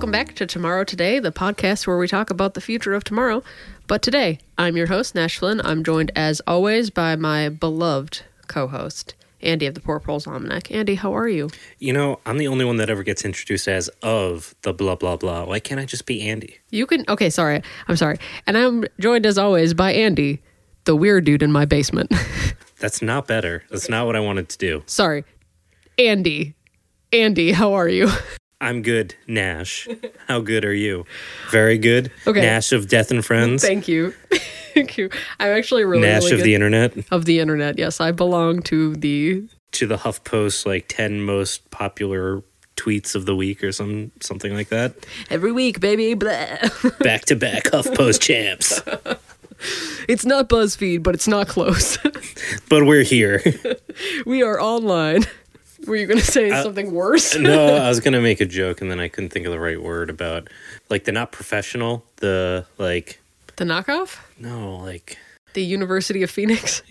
Welcome back to Tomorrow Today, the podcast where we talk about the future of tomorrow. But today, I'm your host, Nash Flynn. I'm joined, as always, by my beloved co host, Andy of the Poor Proles Almanac. Andy, how are you? You know, I'm the only one that ever gets introduced as of the blah blah blah. Why can't I just be Andy? You can. Okay, sorry. I'm sorry. And I'm joined, as always, by Andy, the weird dude in my basement. That's not better. That's not what I wanted to do. sorry. Andy. Andy, how are you? I'm good, Nash. How good are you? Very good. Okay. Nash of Death and Friends. Thank you. Thank you. I'm actually really, Nash really of the internet. of the internet. Yes, I belong to the To the HuffPost like 10 most popular tweets of the week or some something like that. every week, baby. Back to back HuffPost champs. It's not BuzzFeed, but it's not close. But we're here. we are online. Were you going to say Uh, something worse? no, I was gonna make a joke and then I couldn't think of the right word about like the not professional, the like the knockoff? no, like The University of Phoenix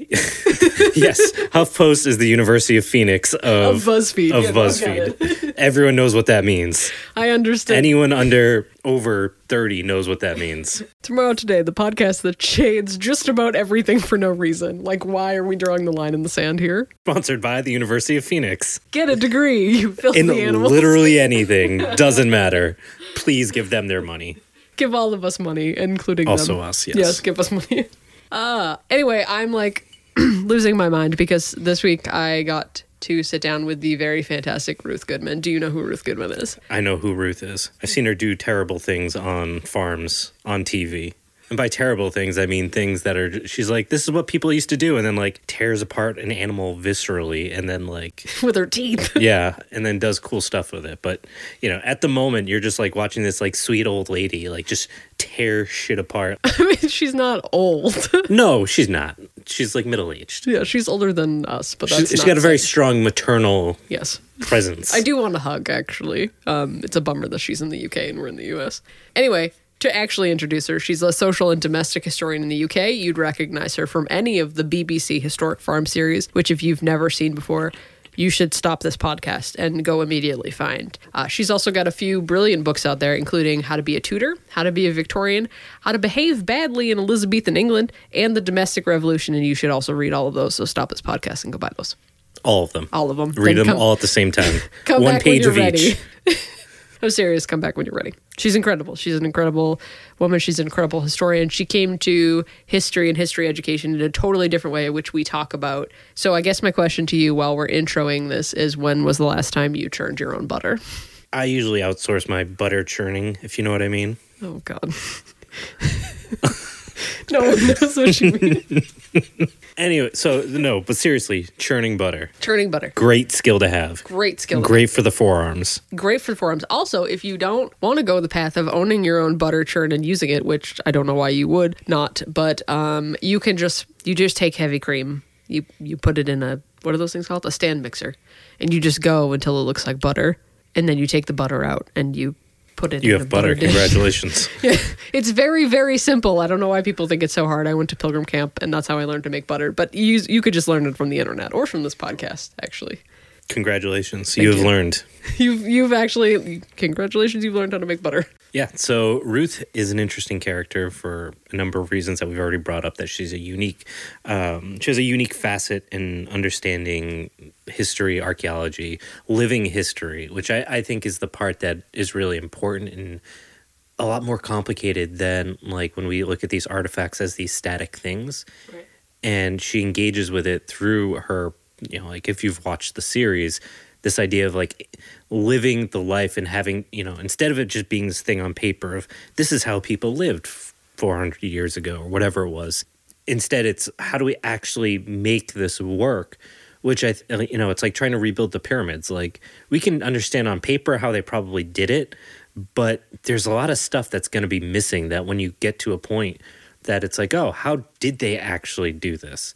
yes, HuffPost is the University of Phoenix of of BuzzFeed. of Yeah, BuzzFeed. Everyone knows what that means. I understand. Anyone under over 30 knows what that means. Tomorrow Today, the podcast that shades just about everything for no reason. Like, why are we drawing the line in the sand here? Sponsored by the University of Phoenix. Get a degree, you filthy In animals. literally anything, doesn't matter. Please give them their money. give all of us money, including Also them. us, yes. Yes, give us money. Uh, anyway, I'm like losing my mind because this week I got to sit down with the very fantastic Ruth Goodman. Do you know who Ruth Goodman is? I know who Ruth is. I've seen her do terrible things on farms on TV. And by terrible things, I mean things that are. She's like, this is what people used to do, and then like tears apart an animal viscerally, and then like With her teeth. yeah, and then does cool stuff with it. But you know, at the moment, you're just like watching this like sweet old lady like just tear shit apart. I mean, she's not old. no, she's not. She's like middle aged. yeah, she's older than us, but that's She's, she's got a very strong maternal yes. presence. I do want to hug, actually. Um, it's a bummer that she's in the UK and we're in the US. Anyway, to actually introduce her, she's a social and domestic historian in the UK. You'd recognize her from any of the BBC Historic Farm series, which, if you've never seen before, you should stop this podcast and go immediately find. Uh, she's also got a few brilliant books out there, including How to Be a Tudor, How to Be a Victorian, How to Behave Badly in Elizabethan England, and The Domestic Revolution. And you should also read all of those. So stop this podcast and go buy those. all of them. All of them. Read Then them come- all at the same time. Come One back page of ready. each. Oh, I'm serious. Come back when you're ready. She's incredible. She's an incredible woman. She's an incredible historian. She came to history and history education in a totally different way, which we talk about. So I guess my question to you while we're introing this is when was the last time you churned your own butter? I usually outsource my butter churning, if you know what I mean. Oh God. no one knows what you mean. Anyway, so no, but seriously, churning butter. Churning butter. Great skill to have. Great skill. Great for the forearms. great for the forearms. Also, if you don't want to go the path of owning your own butter churn and using it, which I don't know why you would not, but um, you can just you just take heavy cream, you you put it in a what are those things called? A stand mixer, and you just go until it looks like butter, and then you take the butter out and you put it. You have butter. dish. Congratulations. It's very very simple. I don't know why people think it's so hard. I went to Pilgrim Camp, and that's how I learned to make butter. But you you could just learn it from the internet or from this podcast, actually. Congratulations. you have you. learned. You've you've actually congratulations. You've learned how to make butter. Yeah, so Ruth is an interesting character for a number of reasons that we've already brought up. That she's a unique, um, she has a unique facet in understanding history, archaeology, living history, which I, I think is the part that is really important and a lot more complicated than like when we look at these artifacts as these static things. And she engages with it through her, you know, like if you've watched the series, this idea of like living the life and having, you know, instead of it just being this thing on paper of this is how people lived 400 years ago or whatever it was. Instead, it's how do we actually make this work? Which I, uh, you know, it's like trying to rebuild the pyramids. Like we can understand on paper how they probably did it, but there's a lot of stuff that's going to be missing that when you get to a point that it's like, oh, how did they actually do this?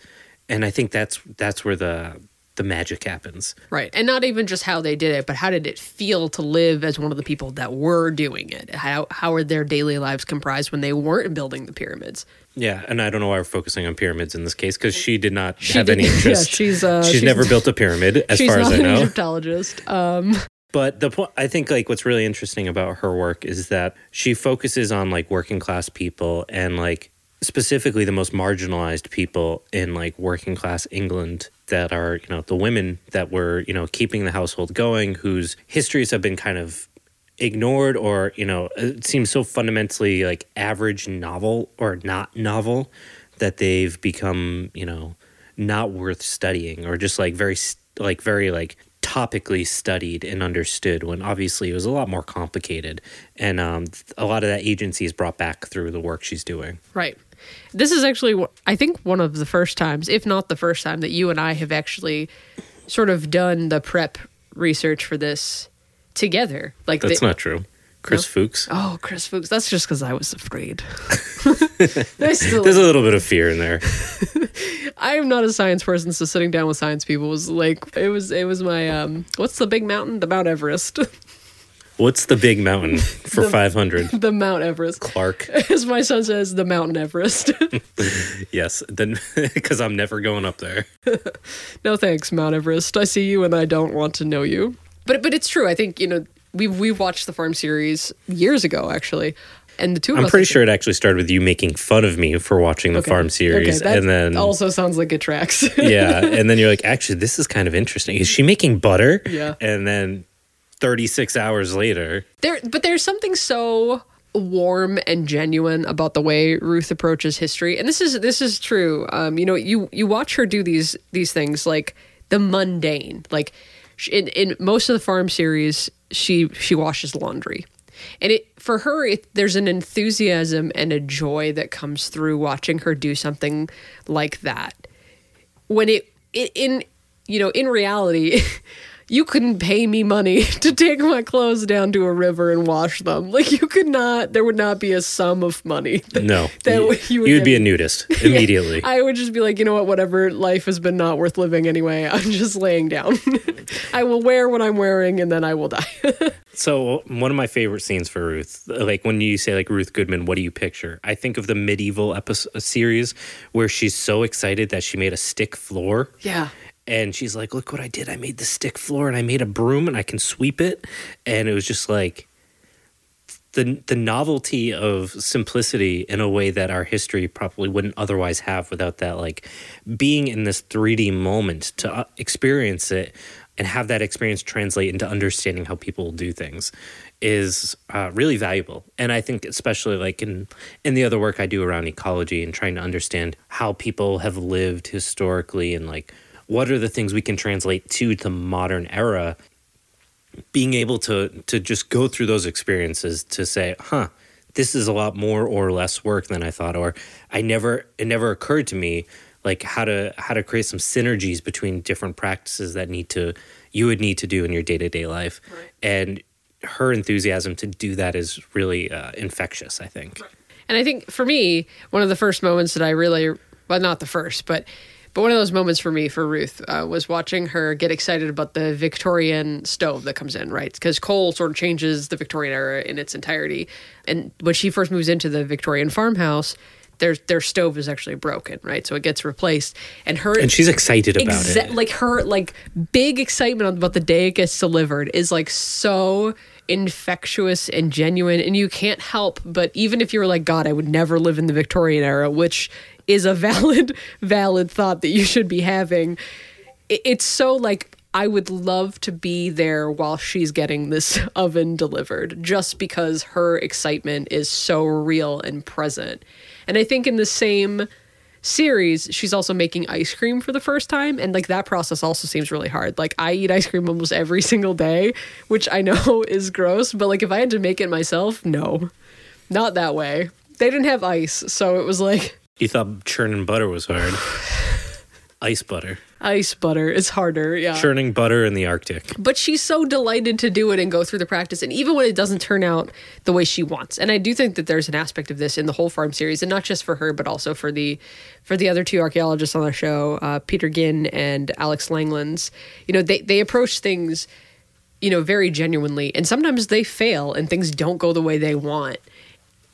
And I think that's that's where the the magic happens. Right. And not even just how they did it, but how did it feel to live as one of the people that were doing it? How how were their daily lives comprised when they weren't building the pyramids? Yeah, and I don't know why we're focusing on pyramids in this case because she did not She have did- any yeah, interest. she's, uh, she's, she's- never built a pyramid, as far as I not I an know. Egyptologist. Um But the point I think like what's really interesting about her work is that she focuses on like working class people and like specifically the most marginalized people in like working class England that are, you know, the women that were, you know, keeping the household going, whose histories have been kind of ignored or, you know, it seems so fundamentally like average novel or not novel that they've become, you know, not worth studying or just like very like very like topically studied and understood when obviously it was a lot more complicated. And um, a lot of that agency is brought back through the work she's doing. Right this is actually i think one of the first times if not the first time that you and i have actually sort of done the prep research for this together like that's the, not true Chris no? Fuchs. Oh, Chris Fuchs. That's just because I was afraid. There's, a little bit of fear in there. I am not a science person, so sitting down with science people was like it was. It was my um. What's the big mountain? The Mount Everest. What's the big mountain for 500? The Mount Everest. Clark. As my son says, the Mountain Everest. yes, then because I'm never going up there. no thanks, Mount Everest. I see you and I don't want to know you. But but it's true. I think you know we we watched the farm series years ago actually and the two I'm pretty sure it actually started with you making fun of me for watching the okay. farm series okay, and then also sounds like it tracks yeah and then you're like actually this is kind of interesting is she making butter yeah and then 36 hours later. There but there's something so warm and genuine about the way Ruth approaches history. And this is this is true. Um you know you you watch her do these these things like the mundane like in in most of the farm series she she washes laundry. And it for her it, there's an enthusiasm and a joy that comes through watching her do something like that. When it, it in you know in reality you couldn't pay me money to take my clothes down to a river and wash them. Like you could not. There would not be a sum of money. That, no, that you, would, you would be a nudist immediately. yeah, I would just be like, you know what? Whatever. Life has been not worth living anyway. I'm just laying down. I will wear what I'm wearing, and then I will die. so one of my favorite scenes for Ruth, like when you say like Ruth Goodman, what do you picture? I think of the medieval episode series where she's so excited that she made a stick floor. Yeah and she's like, "Look what I did! I made the stick floor, and I made a broom, and I can sweep it." And it was just like the the novelty of simplicity in a way that our history probably wouldn't otherwise have without that, like being in this three D moment to uh, experience it and have that experience translate into understanding how people do things is uh, really valuable and i think especially like in in the other work i do around ecology and trying to understand how people have lived historically and like what are the things we can translate to the modern era? Being able to to just go through those experiences to say huh this is a lot more or less work than i thought or i never it never occurred to me like how to how to create some synergies between different practices that need to you would need to do in your day-to-day life. Right. and her enthusiasm to do that is really uh, infectious i think. And i think for me one of the first moments that i really well not the first but but one of those moments for me, for Ruth, uh, was watching her get excited about the Victorian stove that comes in, right? Because coal sort of changes the Victorian era in its entirety. And when she first moves into the Victorian farmhouse, their their stove is actually broken, right? So it gets replaced, and her and she's excited about exa- it. Like her like big excitement about the day it gets delivered is like so infectious and genuine and you can't help but even if you're like god i would never live in the victorian era which is a valid valid thought that you should be having it's so like I would love to be there while she's getting this oven delivered just because her excitement is so real and present. And I think in the same series, she's also making ice cream for the first time. And like that process also seems really hard. Like I eat ice cream almost every single day, which I know is gross, but like if I had to make it myself, no, not that way. They didn't have ice. So it was like, you thought churning butter was hard. Ice butter. Ice butter is harder, yeah. Churning butter in the Arctic. But she's so delighted to do it and go through the practice. And even when it doesn't turn out the way she wants. And I do think that there's an aspect of this in the whole farm series, and not just for her, but also for the for the other two archaeologists on the show, uh, Peter Ginn and Alex Langlands. You know, they, they approach things, you know, very genuinely. And sometimes they fail and things don't go the way they want.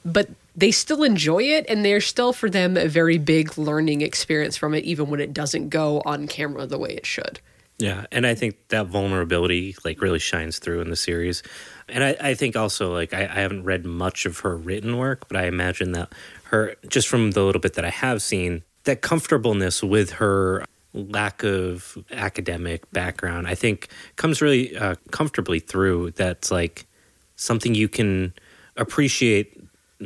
But they still enjoy it and they're still for them a very big learning experience from it even when it doesn't go on camera the way it should Yeah, and I think that vulnerability like really shines through in the series. And I, I think also like I, I haven't read much of her written work, but I imagine that her just from the little bit that I have seen, that comfortableness with her lack of academic background, I think comes really uh, comfortably through. That's like something you can appreciate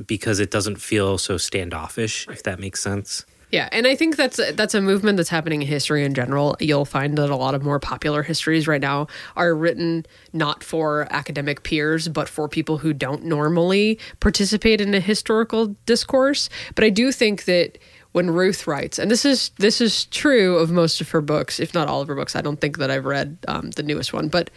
because it doesn't feel so standoffish, if that makes sense. Yeah, and I think that's that's a movement that's happening in history in general. You'll find that a lot of more popular histories right now are written not for academic peers, but for people who don't normally participate in a historical discourse. But I do think that when Ruth writes, and this is this is true of most of her books, if not all of her books. I don't think that I've read um, the newest one, but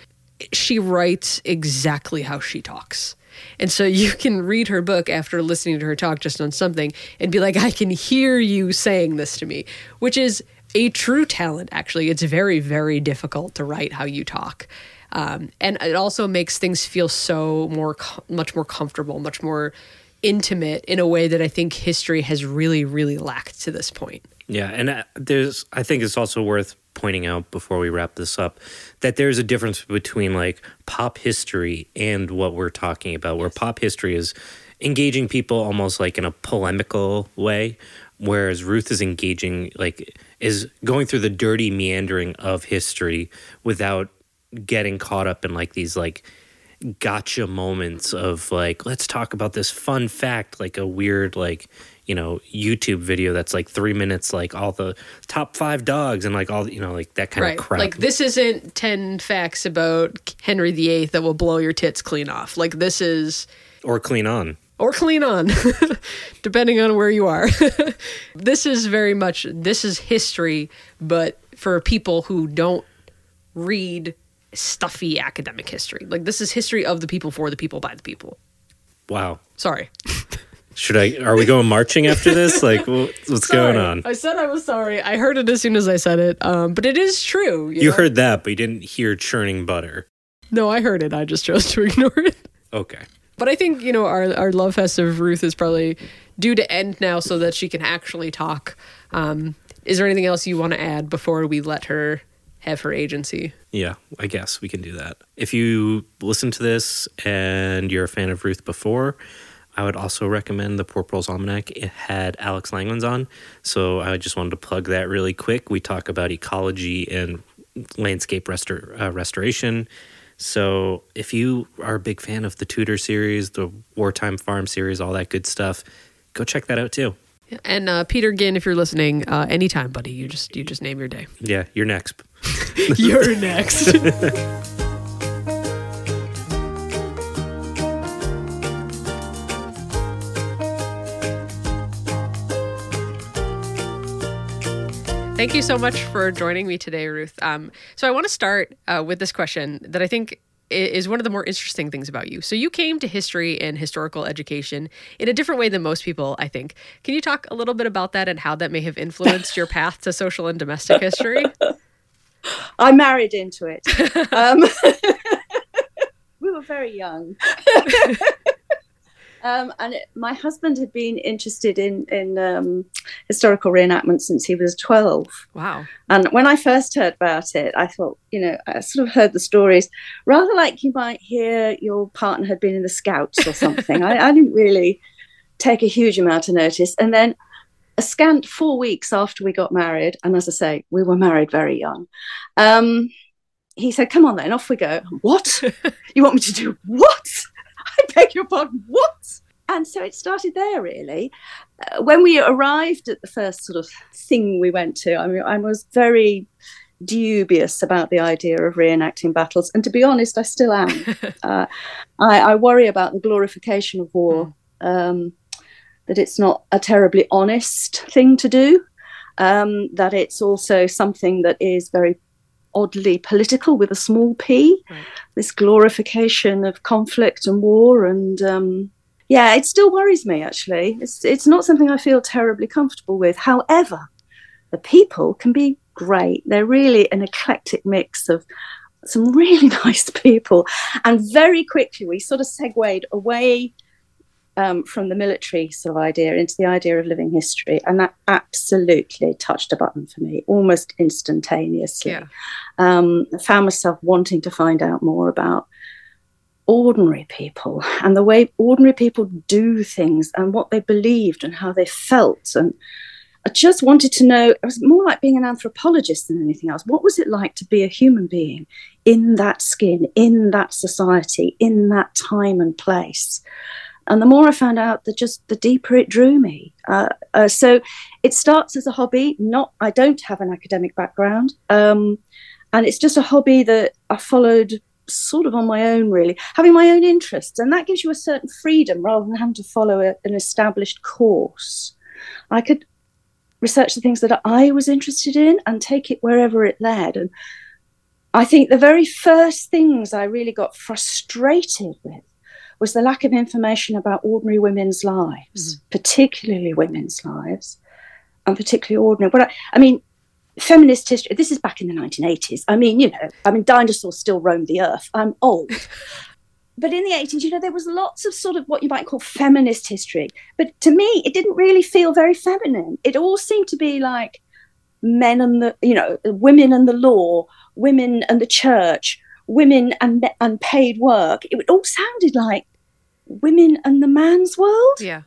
she writes exactly how she talks. And so you can read her book after listening to her talk just on something and be like, I can hear you saying this to me, which is a true talent, actually. It's very, very difficult to write how you talk. Um, and it also makes things feel so more, much more comfortable, much more intimate in a way that I think history has really, really lacked to this point. Yeah, and uh, there's I think it's also worth pointing out before we wrap this up that there's a difference between like pop history and what we're talking about where pop history is engaging people almost like in a polemical way whereas Ruth is engaging like is going through the dirty meandering of history without getting caught up in like these like gotcha moments of like let's talk about this fun fact like a weird like you know YouTube video that's like three minutes, like all the top five dogs and like all you know like that kind right. of crap. Like this isn't ten facts about Henry VIII that will blow your tits clean off. Like this is or clean on or clean on, depending on where you are. this is very much this is history, but for people who don't read stuffy academic history. Like this is history of the people for the people by the people. Wow. Sorry. Should I? Are we going marching after this? Like, what's sorry. going on? I said I was sorry. I heard it as soon as I said it. Um, but it is true. You, you know? heard that, but you didn't hear churning butter. No, I heard it. I just chose to ignore it. Okay. But I think you know our our love fest of Ruth is probably due to end now, so that she can actually talk. Um, is there anything else you want to add before we let her her agency? Yeah, I guess we can do that. If you listen to this and you're a fan of Ruth before, I would also recommend the Poor Proles Almanac. It had Alex Langlands on, so I just wanted to plug that really quick. We talk about ecology and landscape restor- uh, restoration. So if you are a big fan of the Tudor series, the Wartime Farm series, all that good stuff, go check that out too. And uh, Peter Ginn, if you're listening, uh, anytime, buddy, you just you just name your day. Yeah, you're next. you're next. Thank you so much for joining me today, Ruth. Um, so I want to start uh, with this question that I think is one of the more interesting things about you. So you came to history and historical education in a different way than most people, I think. Can you talk a little bit about that and how that may have influenced your path to social and domestic history? I married into it. Um, we were very young. Um, and it, my husband had been interested in in um, historical reenactment since he was twelve. Wow! And when I first heard about it, I thought, you know, I sort of heard the stories rather like you might hear your partner had been in the Scouts or something. I, I didn't really take a huge amount of notice, and then a scant four weeks after we got married, and as I say, we were married very young. Um, he said, "Come on, then, off we go." What? you want me to do what? I beg your pardon, what? And so it started there, really. Uh, when we arrived at the first sort of thing we went to, I mean, I was very dubious about the idea of reenacting battles. And to be honest, I still am. uh, I, I, worry about the glorification of war, mm. um, that it's not a terribly honest thing to do, um, that it's also something that is very oddly political with a small p. Right. This glorification of conflict and war, and um, yeah, it still worries me. Actually, it's it's not something I feel terribly comfortable with. However, the people can be great. They're really an eclectic mix of some really nice people, and very quickly we sort of segued away um, from the military sort of idea into the idea of living history, and that absolutely touched a button for me almost instantaneously. Yeah. Um, I found myself wanting to find out more about ordinary people and the way ordinary people do things and what they believed and how they felt and I just wanted to know, it was more like being an anthropologist than anything else. What was it like to be a human being in that skin, in that society, in that time and place? And the more I found out, the just the deeper it drew me. Uh, uh, so it starts as a hobby. Not, I don't have an academic background, um, and it's just a hobby that I followed sort of on my own, really, having my own interests, and that gives you a certain freedom rather than having to follow a, an established course. I could research the things that I was interested in and take it wherever it led. And I think the very first things I really got frustrated with was the lack of information about ordinary women's lives, mm-hmm. particularly women's lives, and particularly ordinary. But I, I mean, feminist history, this is back in the 1980s. I mean, you know, I mean, dinosaurs still roamed the earth. I'm old but in the 80s, you know, there was lots of sort of what you might call feminist history. But to me, it didn't really feel very feminine. It all seemed to be like men and the, you know, women and the law, women and the church, women and unpaid work. It all sounded like women and the man's world. Yeah.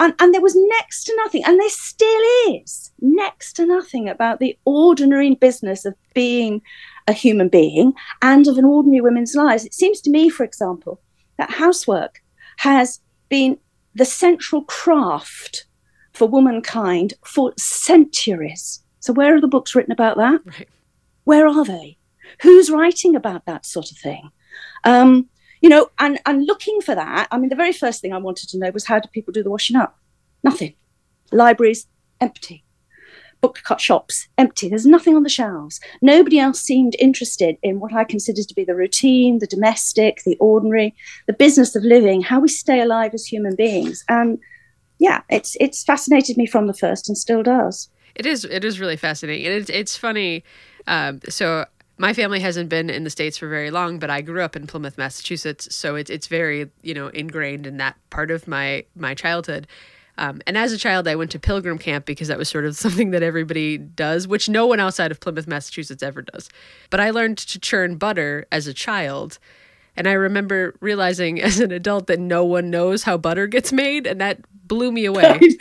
And, and there was next to nothing, and there still is next to nothing about the ordinary business of being a human being and of an ordinary woman's lives. It seems to me, for example, that housework has been the central craft for womankind for centuries. So, where are the books written about that? Right. Where are they? Who's writing about that sort of thing? Um, you know, and, and looking for that, I mean, the very first thing I wanted to know was how do people do the washing up? Nothing. Libraries, empty book cut shops empty. There's nothing on the shelves. Nobody else seemed interested in what I considered to be the routine, the domestic, the ordinary, the business of living, how we stay alive as human beings. And yeah, it's it's fascinated me from the first and still does. It is it is really fascinating. It's it's funny. Um, so my family hasn't been in the states for very long, but I grew up in Plymouth, Massachusetts, so it's it's very you know ingrained in that part of my my childhood. Um, and as a child, I went to pilgrim camp because that was sort of something that everybody does, which no one outside of Plymouth, Massachusetts ever does. But I learned to churn butter as a child. And I remember realizing as an adult that no one knows how butter gets made. And that blew me away.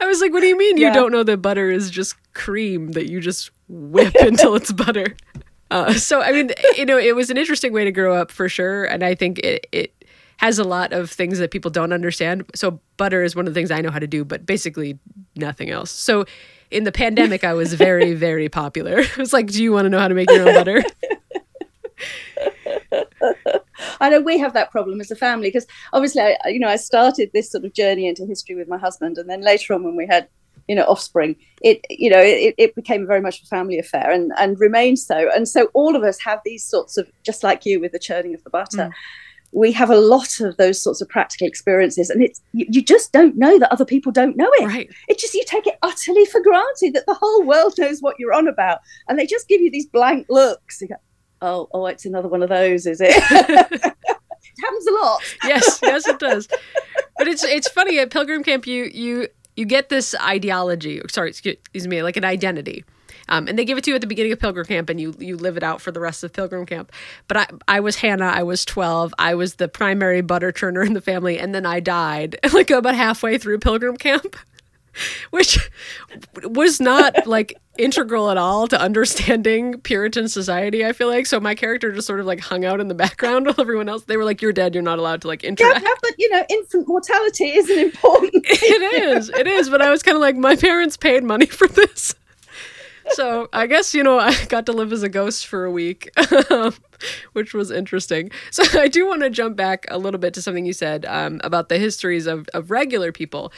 I, was like, what do you mean yeah. you don't know that butter is just cream that you just whip until it's butter? Uh, so, I mean, you know, it was an interesting way to grow up for sure. And I think it, it has a lot of things that people don't understand. So butter is one of the things I know how to do, but basically nothing else. So in the pandemic, I was very, very popular. It was like, do you want to know how to make your own butter? I know we have that problem as a family because obviously, I, you know, I started this sort of journey into history with my husband, and then later on, when we had, you know, offspring, it, you know, it, it became very much a family affair, and and remains so. And so, all of us have these sorts of, just like you with the churning of the butter. Mm. we have a lot of those sorts of practical experiences and it's you, you, just don't know that other people don't know it. Right. It just you take it utterly for granted that the whole world knows what you're on about and they just give you these blank looks. You go oh oh it's another one of those is it? It happens a lot. Yes yes it does. But it's it's funny at pilgrim camp you you you get this ideology sorry excuse me like an identity um, and they give it to you at the beginning of Pilgrim Camp, and you you live it out for the rest of Pilgrim Camp. But I I was Hannah. I was twelve. I was the primary butter churner in the family, and then I died like about halfway through Pilgrim Camp. Which was not like integral at all to understanding Puritan society, I feel like. So my character just sort of like hung out in the background while everyone else they were like, You're dead, you're not allowed to like interact. Yeah, but you know, infant mortality is an important It is, it is. But I was kind of like, my parents paid money for this so I guess you know I got to live as a ghost for a week, which was interesting. So I do want to jump back a little bit to something you said um, about the histories of of regular people.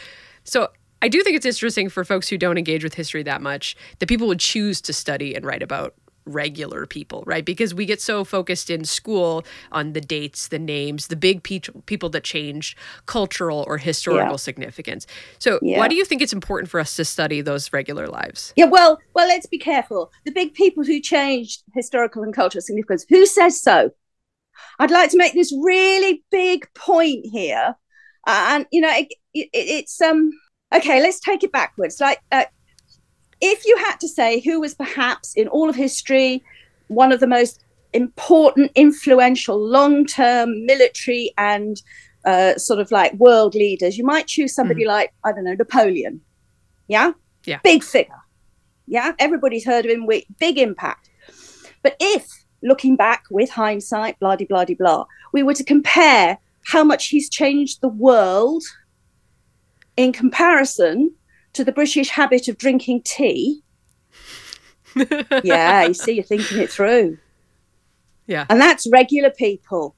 So I do think it's interesting for folks who don't engage with history that much that people would choose to study and write about regular people, right? Because we get so focused in school on the dates, the names, the big pe- people that changed cultural or historical yeah. significance. So, yeah. why do you think it's important for us to study those regular lives? Yeah, well, well, let's be careful. The big people who changed historical and cultural significance. Who says so? I'd like to make this really big point here, uh, and you know, it, it, it's um okay. Let's take it backwards. Like, uh, if you had to say who was perhaps in all of history one of the most important, influential, long-term military and uh, sort of like world leaders, you might choose somebody mm. like I don't know Napoleon. Yeah, yeah, big figure. Yeah, everybody's heard of him. With big impact. But if looking back with hindsight, blah, blah, blah, blah, we were to compare how much he's changed the world in comparison to the British habit of drinking tea. yeah, you see, you're thinking it through. Yeah. And that's regular people.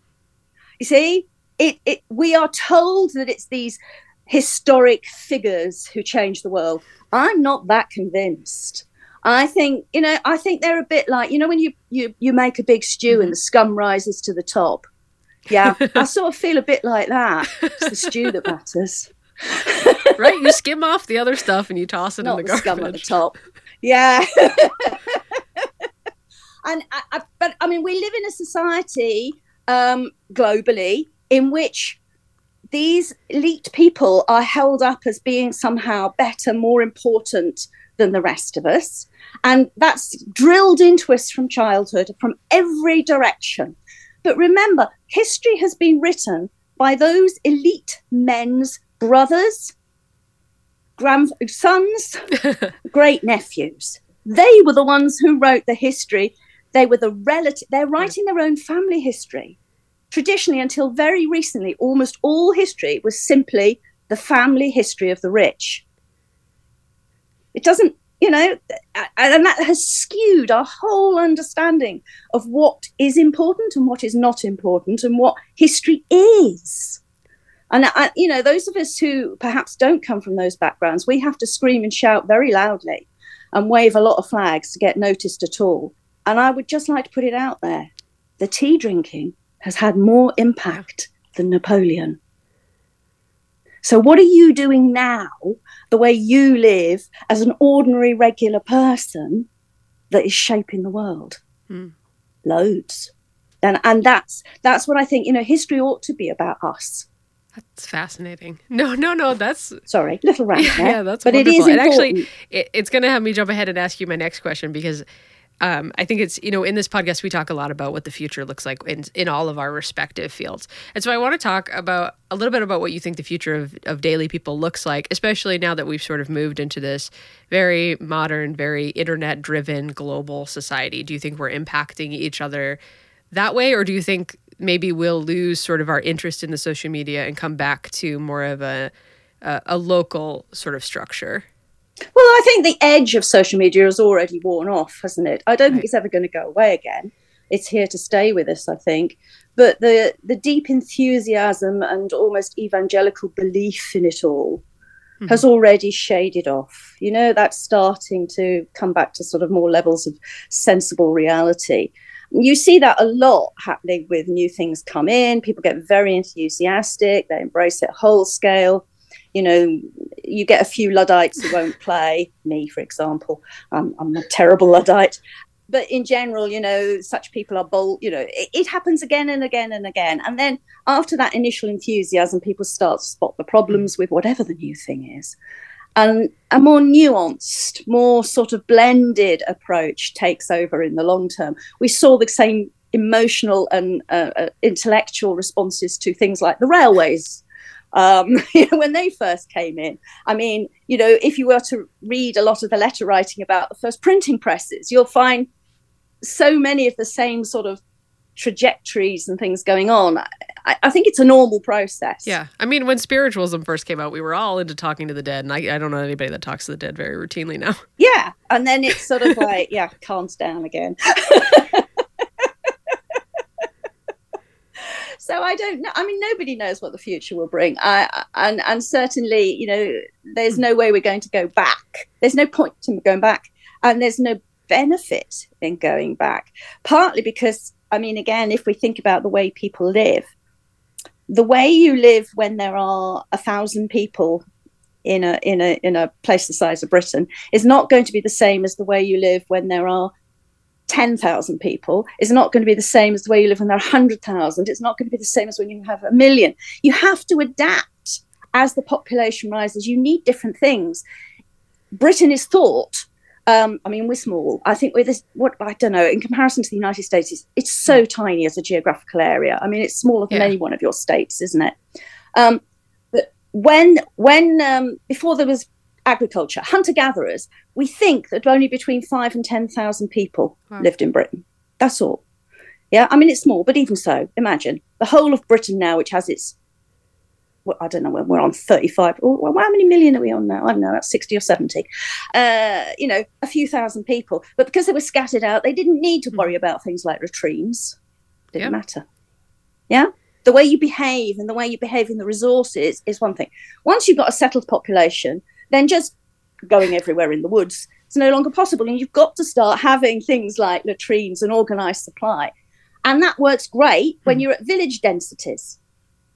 You see, it, it we are told that it's these historic figures who change the world. I'm not that convinced. I think you know. I think they're a bit like you know when you you you make a big stew and mm-hmm. the scum rises to the top. Yeah, I sort of feel a bit like that. It's the stew that matters. right, you skim off the other stuff and you toss it Not in the, the scum at the top. Yeah. and I, I, but I mean, we live in a society um, globally in which these elite people are held up as being somehow better, more important than the rest of us. And that's drilled into us from childhood, from every direction. But remember, history has been written by those elite men's brothers, grandsons, great nephews. They were the ones who wrote the history. They were the relative, they're writing their own family history. Traditionally, until very recently, almost all history was simply the family history of the rich. It doesn't you know, and that has skewed our whole understanding of what is important and what is not important and what history is. And, I, you know, those of us who perhaps don't come from those backgrounds, we have to scream and shout very loudly and wave a lot of flags to get noticed at all. And I would just like to put it out there the tea drinking has had more impact than Napoleon. So, what are you doing now, the way you live as an ordinary, regular person that is shaping the world? Mm. Loads. And, and that's that's what I think, you know, history ought to be about us. That's fascinating. No, no, no. That's sorry, little rant. Yeah, yeah that's but wonderful. it is important. And actually, it, it's going to have me jump ahead and ask you my next question because um, I think it's you know in this podcast we talk a lot about what the future looks like in in all of our respective fields, and so I want to talk about a little bit about what you think the future of of daily people looks like, especially now that we've sort of moved into this very modern, very internet driven global society. Do you think we're impacting each other that way, or do you think maybe we'll lose sort of our interest in the social media and come back to more of a a, a local sort of structure? Well, I think the edge of social media has already worn off, hasn't it? I don't right. think it's ever going to go away again. It's here to stay with us, I think. But the the deep enthusiasm and almost evangelical belief in it all mm-hmm. has already shaded off. You know, that's starting to come back to sort of more levels of sensible reality. You see that a lot happening with new things come in. People get very enthusiastic, they embrace it whole scale you know, you get a few Luddites who won't play. Me, for example, um, I'm a terrible Luddite. But in general, you know, such people are bold. You know, it, it, happens again and again and again. And then after that initial enthusiasm, people start to spot the problems with whatever the new thing is. And a more nuanced, more sort of blended approach takes over in the long term. We saw the same emotional and uh, uh, intellectual responses to things like the railways um, when they first came in. I mean, you know, if you were to read a lot of the letter writing about the first printing presses, you'll find so many of the same sort of trajectories and things going on. I, I, think it's a normal process. Yeah. I mean, when spiritualism first came out, we were all into talking to the dead. And I, I don't know anybody that talks to the dead very routinely now. Yeah. And then it's sort of like, yeah, calms down again. so I don't know. I mean, nobody knows what the future will bring. I, and and certainly, you know, there's no way we're going to go back. There's no point in going back, and there's no benefit in going back. Partly because, I mean, again, if we think about the way people live, the way you live when there are a thousand people in a in a in a place the size of Britain is not going to be the same as the way you live when there are 10,000 people is not going to be the same as the way you live when there are 100,000. It's not going to be the same as when you have a million. You have to adapt as the population rises. You need different things. Britain is thought. Um, I mean, we're small. I think we're this. What I don't know. In comparison to the United States, it's, it's so tiny as a geographical area. I mean, it's smaller than Yeah. any one of your states, isn't it? Um, but when when um, before there was agriculture, hunter gatherers, we think that only between five and ten thousand people Wow. lived in Britain. That's all. Yeah, I mean it's small, but even so, imagine the whole of Britain now, which has its well, I don't know when we're on 35. Or, well, how many million are we on now? I don't know, that's 60 or 70. Uh, you know, a few thousand people. But because they were scattered out, they didn't need to worry about things like latrines. Didn't Yeah. matter. Yeah? The way you behave and the way you behave in the resources is one thing. Once you've got a settled population, then just going everywhere in the woods is no longer possible. And you've got to start having things like latrines and organised supply. And that works great when you're at village densities.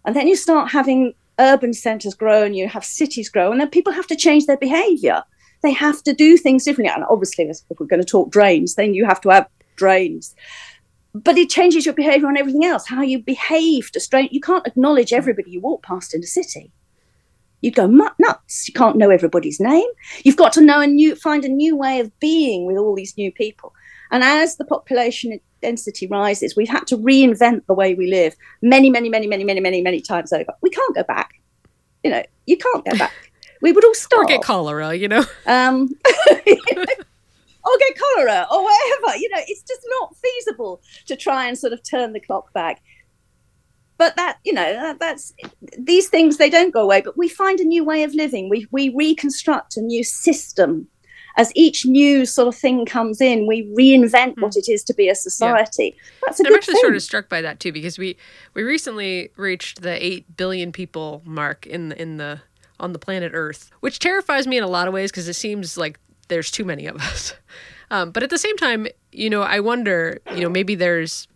And then you start having urban centres grow and you have cities grow, and then people have to change their behaviour. They have to do things differently. And obviously, if we're going to talk drains, then you have to have drains. But it changes your behaviour on everything else, how you behave to strain. You can't acknowledge everybody you walk past in a city. You'd go nuts. You can't know everybody's name. You've got to know a new, find a new way of being with all these new people. And as the population density rises, we've had to reinvent the way we live many, many, many, many, many, many, many times over. We can't go back. You know, you can't go back. We would all start. Or get cholera, you know? um, or get cholera or whatever. You know, it's just not feasible to try and sort of turn the clock back. But that, you know, that, that's these things. They don't go away. But we find a new way of living. We we reconstruct a new system. As each new sort of thing comes in, we reinvent what it is to be a society. That's a I'm actually thing. sort of struck by that too because we we recently reached the eight billion people mark in the, in the on the planet Earth, which terrifies me in a lot of ways because it seems like there's too many of us. Um, but at the same time, you know, I wonder, you know, maybe there's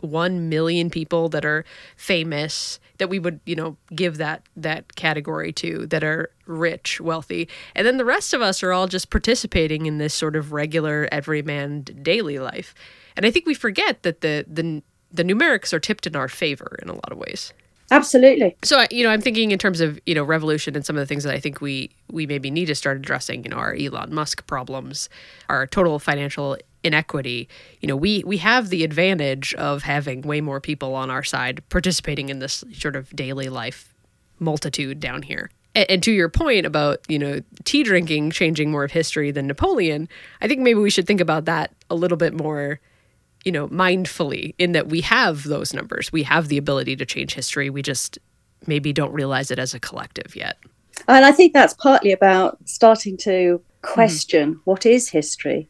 one million people that are famous that we would, you know, give that that category to that are rich, wealthy, and then the rest of us are all just participating in this sort of regular everyman daily life. And I think we forget that the the the numerics are tipped in our favor in a lot of ways. Absolutely. So you know, I'm thinking in terms of you know revolution and some of the things that I think we we maybe need to start addressing. You know, our Elon Musk problems, our total financial inequity. You know, we we have the advantage of having way more people on our side participating in this sort of daily life multitude down here. And, and to your point about you know tea drinking changing more of history than Napoleon, I think maybe we should think about that a little bit more you know, mindfully in that we have those numbers. We have the ability to change history. We just maybe don't realize it as a collective yet. And I think that's partly about starting to hmm. question what is history,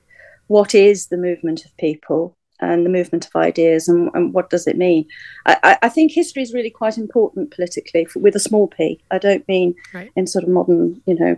what is the movement of people and the movement of ideas, and, and what does it mean? I, I- think history is really quite important politically f with a small p. I don't mean Right. in sort of modern, you know.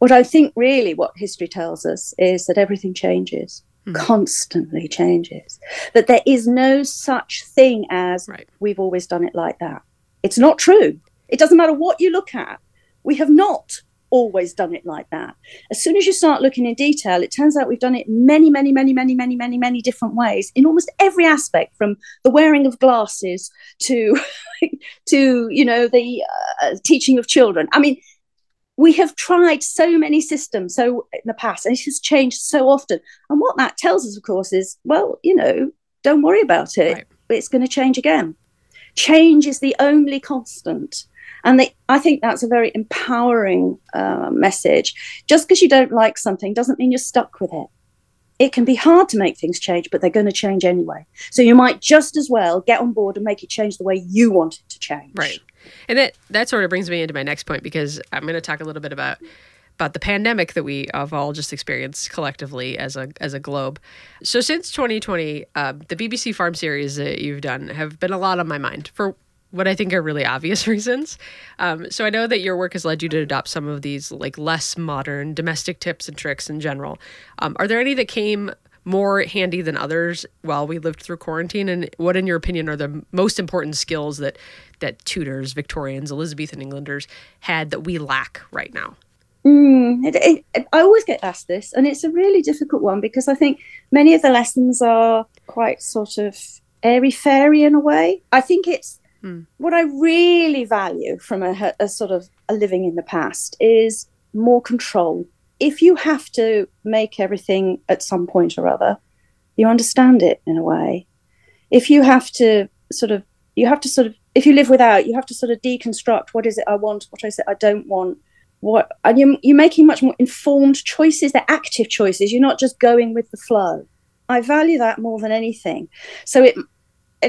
What I think really what history tells us is that everything changes, hmm. constantly changes, that there is no such thing as Right. we've always done it like that. It's not true. It doesn't matter what you look at. We have not always done it like that. As soon as you start looking in detail, it turns out we've done it many, many, many, many, many, many, many different ways in almost every aspect, from the wearing of glasses to, to you know, the uh, teaching of children. I mean, we have tried so many systems so in the past, and it has changed so often. And what that tells us, of course, is well, you know, don't worry about it. Right. It's going to change again. Change is the only constant. And they, I think that's a very empowering uh, message. Just because you don't like something doesn't mean you're stuck with it. It can be hard to make things change, but they're going to change anyway. So you might just as well get on board and make it change the way you want it to change. Right. And that that sort of brings me into my next point because I'm going to talk a little bit about about the pandemic that we have all just experienced collectively as a as a globe. So since 2020, uh, the BBC Farm series that you've done have been a lot on my mind for what I think are really obvious reasons. Um, so I know that your work has led you to adopt some of these like less modern domestic tips and tricks in general. Um, are there any that came more handy than others while we lived through quarantine? And what, in your opinion, are the most important skills that that Tudors, Victorians, Elizabethan Englanders had that we lack right now? Mm, It, it, I always get asked this, and it's a really difficult one because I think many of the lessons are quite sort of airy fairy in a way. I think it's hmm. what I really value from a, a sort of a living in the past is more control. If you have to make everything at some point or other, you understand it in a way. If you have to sort of, you have to sort of, if you live without, you have to sort of deconstruct what is it I want, what is it I don't want, what, and you're, you're making much more informed choices. They're active choices. You're not just going with the flow. I value that more than anything. So it,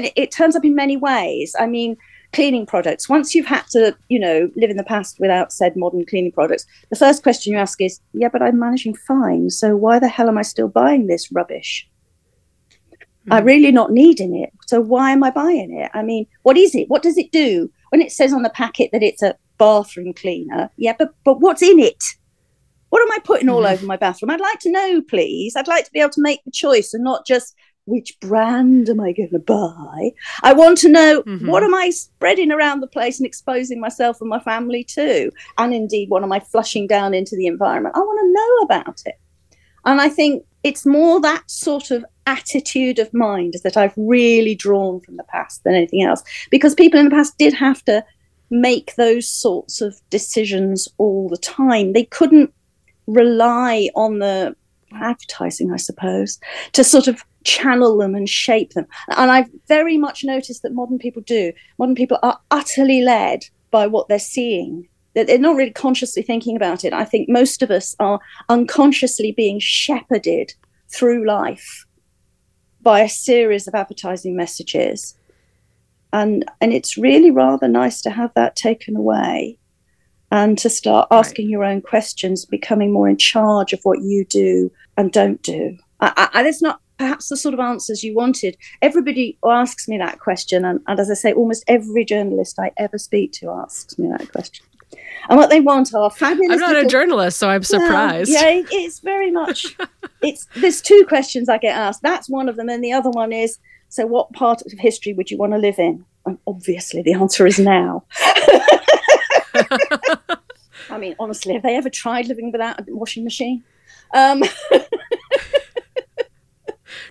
it, it turns up in many ways. I mean, cleaning products. Once you've had to, you know, live in the past without said modern cleaning products, the first question you ask is, yeah, but I'm managing fine. So why the hell am I still buying this rubbish? Mm-hmm. I'm really not needing it. So why am I buying it? I mean, what is it? What does it do? When it says on the packet that it's a bathroom cleaner, yeah, but but what's in it? What am I putting all mm-hmm. over my bathroom? I'd like to know, please. I'd like to be able to make the choice and not just which brand am I going to buy? I want to know mm-hmm. what am I spreading around the place and exposing myself and my family to? And indeed, what am I flushing down into the environment? I want to know about it. And I think it's more that sort of attitude of mind that I've really drawn from the past than anything else. Because people in the past did have to make those sorts of decisions all the time. They couldn't rely on the advertising, I suppose, to sort of channel them and shape them. And I've very much noticed that modern people do. Modern people are utterly led by what they're seeing. They're not really consciously thinking about it. I think most of us are unconsciously being shepherded through life by a series of advertising messages. And, and it's really rather nice to have that taken away and to start asking right. your own questions, becoming more in charge of what you do and don't do. I, I, that's not perhaps the sort of answers you wanted. Everybody asks me that question, and, and, as I say, almost every journalist I ever speak to asks me that question. And what they want are fabulous. I'm not little, a journalist, so I'm surprised. Well, yeah, it's very much. it's there's two questions I get asked. That's one of them, and the other one is: so, what part of history would you want to live in? And obviously, the answer is now. I mean, honestly, have they ever tried living without a washing machine? Um,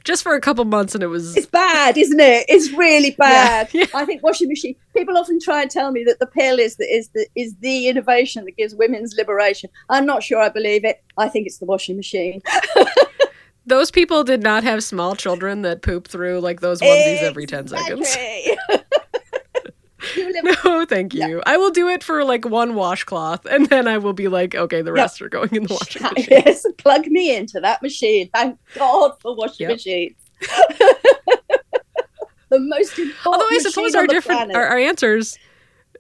just for a couple months and it was it's bad isn't it? It's really bad. Yeah, i think washing machine people often try and tell me that the pill is the, is the is the innovation that gives women's liberation. I'm not sure i believe it. I think it's the washing machine. Those people did not have small children that poop through like those onesies exactly. every 10 seconds no, thank you. I will do it for like one washcloth, and then I will be like, okay, the rest yep. are going in the washing machine. Yes, plug me into that machine. Thank God for washing yep. machines. the most important. Although I suppose our different our, our, answers.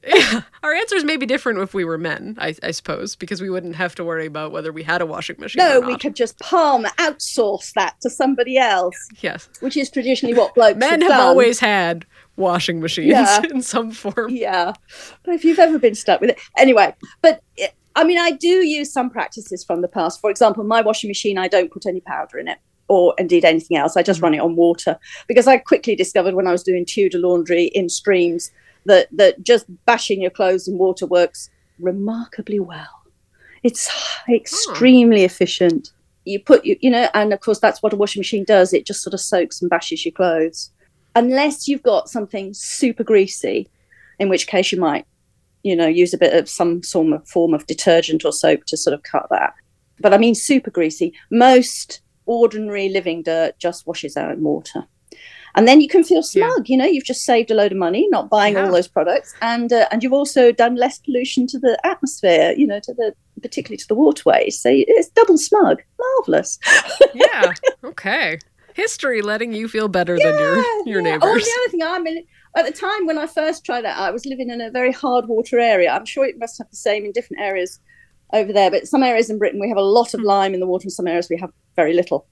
Yeah, our answers may be different if we were men, I, I, suppose, because we wouldn't have to worry about whether we had a washing machine. No, we could just palm outsource that to somebody else. Yes, which is traditionally what blokes men have, have always had washing machines yeah. in some form. Yeah. But if you've ever been stuck with it. Anyway, but eh, I mean, I do use some practices from the past. For example, my washing machine, I don't put any powder in it or indeed anything else. I just run it on water because I quickly discovered when I was doing Tudor laundry in streams that, that just bashing your clothes in water works remarkably well. It's extremely oh. efficient. You put you, you know, and of course that's what a washing machine does. It just sort of soaks and bashes your clothes unless you've got something super greasy, in which case you might, you know, use a bit of some sort of form of detergent or soap to sort of cut that. But I mean, super greasy. Most ordinary living dirt just washes out in water. And then you can feel smug, yeah. you know, you've just saved a load of money not buying yeah. all those products, and uh, and you've also done less pollution to the atmosphere, you know, to the particularly to the waterways. So it's double smug, marvelous. yeah. Okay history letting you feel better yeah, than your your yeah. neighbors. Oh, the other thing, I mean, at the time when I first tried that, I was living in a very hard water area. I'm sure it must have the same in different areas over there, but some areas in Britain we have a lot of hmm. lime in the water, and some areas we have very little.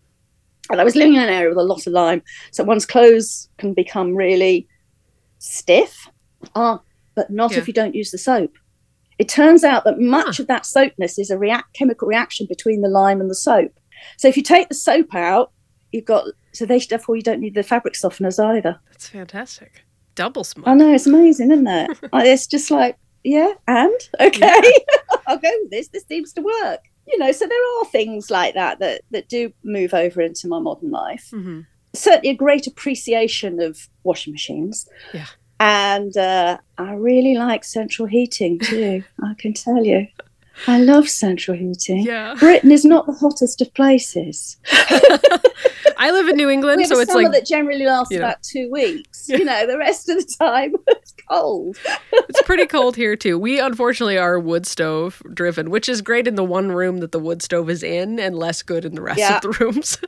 And I was living in an area with a lot of lime, so one's clothes can become really stiff. Ah, but not yeah. if you don't use the soap. It turns out that much of that soapness is a react chemical reaction between the lime and the soap. So if you take the soap out, you've got so they therefore you don't need the fabric softeners either. That's fantastic. Double smart. I know it's amazing, isn't it? it's just like yeah, and okay, yeah. I'll go with this. This seems to work. you know, so there are things like that that that do move over into my modern life. Mm-hmm. Certainly, a great appreciation of washing machines. Yeah. And uh, I really like central heating too. I can tell you, I love central heating. Yeah. Britain is not the hottest of places. I live in New England, We have so a it's summer like that generally lasts you know. about two weeks. Yeah. You know, the rest of the time it's cold. it's pretty cold here too. We unfortunately are wood stove driven, which is great in the one room that the wood stove is in, and less good in the rest Yeah. of the rooms.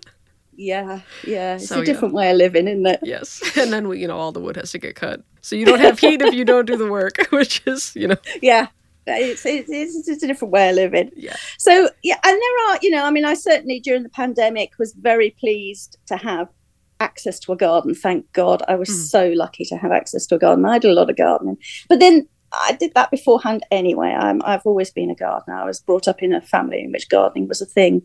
Yeah, yeah. It's So, a different way of living, isn't it? yes, and then we, you know, all the wood has to get cut, so you don't have heat if you don't do the work, which is, you know, Yeah. It's, it's, it's, it's a different way of living. yeah, So, yeah, and there are, you know, I mean, I certainly during the pandemic was very pleased to have access to a garden. Thank God. I was Mm. so lucky to have access to a garden. I did a lot of gardening. But then I did that beforehand anyway. I'm, I've always been a gardener. I was brought up in a family in which gardening was a thing.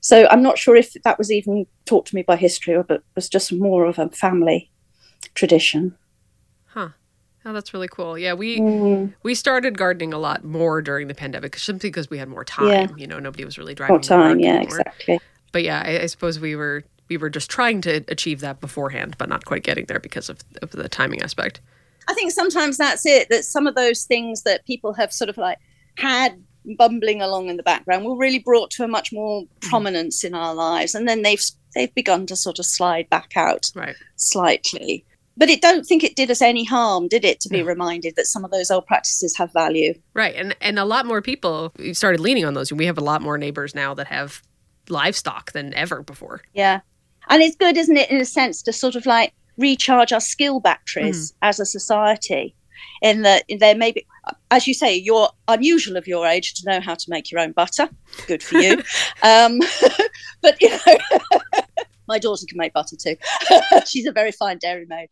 So I'm not sure if that was even taught to me by history or but was just more of a family tradition. Huh. Oh, that's really cool. Yeah, we Mm, we started gardening a lot more during the pandemic, simply because we had more time. Yeah. You know, nobody was really driving more time, yeah, anymore. exactly. But yeah, I, I suppose we were we were just trying to achieve that beforehand, but not quite getting there because of, of the timing aspect. I think sometimes that's it. That some of those things that people have sort of like had bumbling along in the background were really brought to a much more prominence in our lives, and then they've they've begun to sort of slide back out Right. slightly. But it don't think it did us any harm, did it, to be No. reminded that some of those old practices have value? Right, and and a lot more people started leaning on those. We have a lot more neighbors now that have livestock than ever before. Yeah, and it's good, isn't it, in a sense, to sort of like recharge our skill batteries as a society. In that there may be, as you say, you're unusual of your age to know how to make your own butter. Good for you. um, but you know, my daughter can make butter too. She's a very fine dairy maid.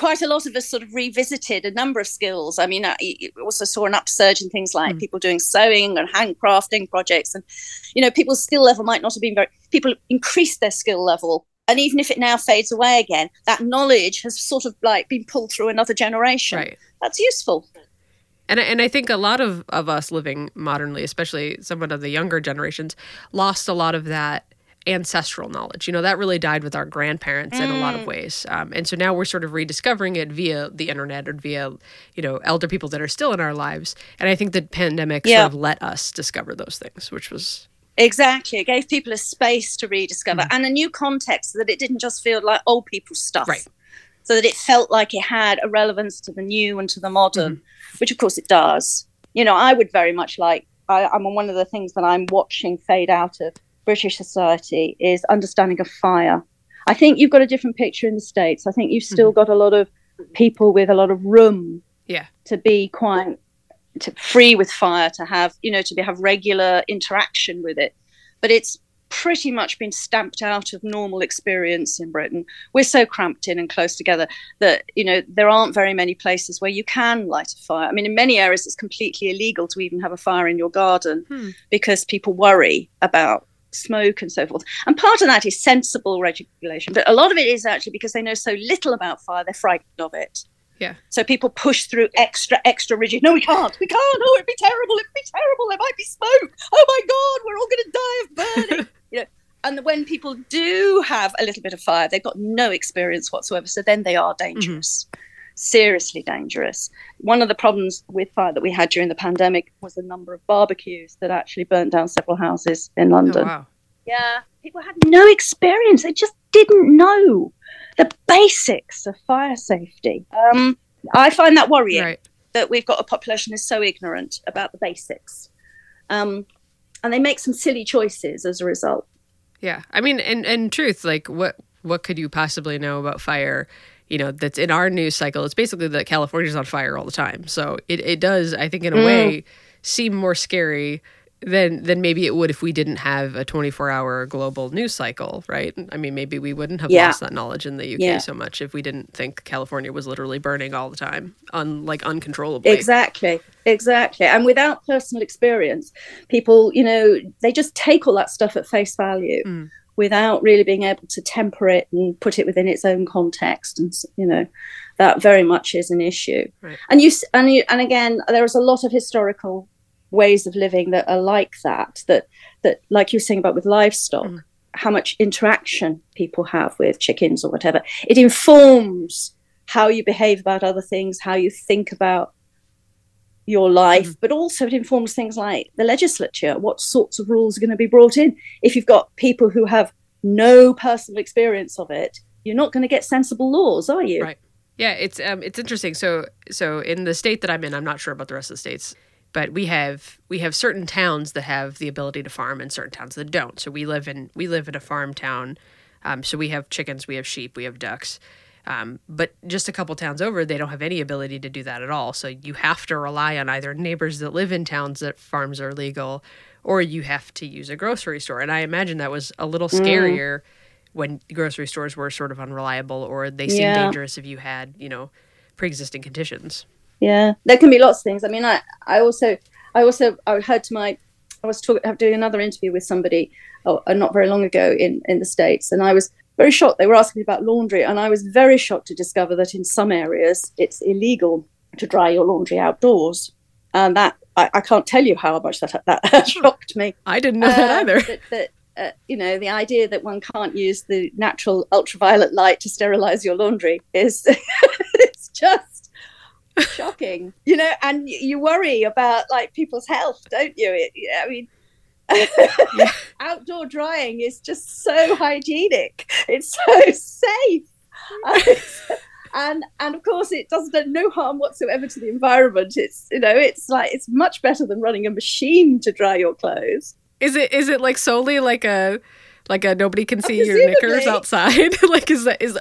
Quite a lot of us sort of revisited a number of skills. I mean, I also saw an upsurge in things like Mm. people doing sewing and handcrafting projects, and you know, people's skill level might not have been very. People increased their skill level, and even if it now fades away again, that knowledge has sort of like been pulled through another generation. Right. That's useful. And and I think a lot of of us living modernly, especially someone of the younger generations, lost a lot of that ancestral knowledge. You know, that really died with our grandparents in a lot of mm. ways. Um, and so now we're sort of rediscovering it via the internet or via, you know, elder people that are still in our lives. And I think the pandemic Yeah. sort of let us discover those things, which was Exactly. It gave people a space to rediscover mm. and a new context so that it didn't just feel like old people's stuff. Right. So that it felt like it had a relevance to the new and to the modern, mm-hmm. which of course it does. You know, I would very much like, I, I'm on one of the things that I'm watching fade out of British society is understanding of fire. I think you've got a different picture in the States. I think you've still got a lot of people with a lot of room Yeah. to be quite to free with fire to have you know to be, have regular interaction with it but it's pretty much been stamped out of normal experience in britain we're so cramped in and close together that you know there aren't very many places where you can light a fire i mean in many areas it's completely illegal to even have a fire in your garden Hmm. because people worry about smoke and so forth and part of that is sensible regulation but a lot of it is actually because they know so little about fire they're frightened of it Yeah. so people push through extra, extra rigid. No, we can't. We can't. Oh, it'd be terrible. It'd be terrible. There might be smoke. Oh my God, we're all going to die of burning. you know, and when people do have a little bit of fire, they've got no experience whatsoever. So then they are mm-hmm. dangerous, seriously dangerous. One of the problems with fire that we had during the pandemic was the number of barbecues that actually burnt down several houses in oh London. wow. Yeah, people had no experience. They just didn't know the basics of fire safety. Um, I find that worrying Right. that we've got a population that's so ignorant about the basics, um, and they make some silly choices as a result. Yeah. I mean, in, in truth, like what what could you possibly know about fire? You know, that's in our news cycle. It's basically that California's on fire all the time. So it, it does, I think, in a Mm. way, seem more scary than than maybe it would if we didn't have a 24 hour global news cycle, right? I mean, maybe we wouldn't have Yeah. lost that knowledge in the UK Yeah. so much if we didn't think California was literally burning all the time, un, like uncontrollably. Exactly, exactly. And without personal experience, people, you know, they just take all that stuff at face value Mm. Without really being able to temper it and put it within its own context. And you know, that very much is an issue. Right. And you and you and again, there is a lot of historical ways of living that are like that that that like you were saying about with livestock mm. how much interaction people have with chickens or whatever it informs how you behave about other things how you think about your life mm. but also it informs things like the legislature what sorts of rules are going to be brought in if you've got people who have no personal experience of it you're not going to get sensible laws are you right yeah it's um it's interesting so so in the state that i'm in i'm not sure about the rest of the states but we have we have certain towns that have the ability to farm and certain towns that don't. So we live in we live in a farm town. Um, so we have chickens, we have sheep, we have ducks. Um, but just a couple towns over, they don't have any ability to do that at all. So you have to rely on either neighbors that live in towns that farms are legal, or you have to use a grocery store. And I imagine that was a little mm. scarier mm. when grocery stores were sort of unreliable, or they seemed yeah. dangerous if you had, you know, pre-existing conditions yeah there can be lots of things i mean i i also i also i heard to my i was talking doing another interview with somebody oh, uh, not very long ago in in the states and i was very shocked. They were asking me about laundry and i was very shocked to discover that in some areas it's illegal to dry your laundry outdoors. And that i, I can't tell you how much that that shocked me. I didn't know uh, that either. that, that uh, you know the idea that one can't use the natural ultraviolet light to sterilize your laundry is it's just shocking. You know and you worry about like people's health don't you? It, i mean outdoor drying is just so hygienic it's so safe and and of course it does no harm whatsoever to the environment it's you know it's like it's much better than running a machine to dry your clothes is it is it like solely like a like a nobody can see your knickers outside like is that is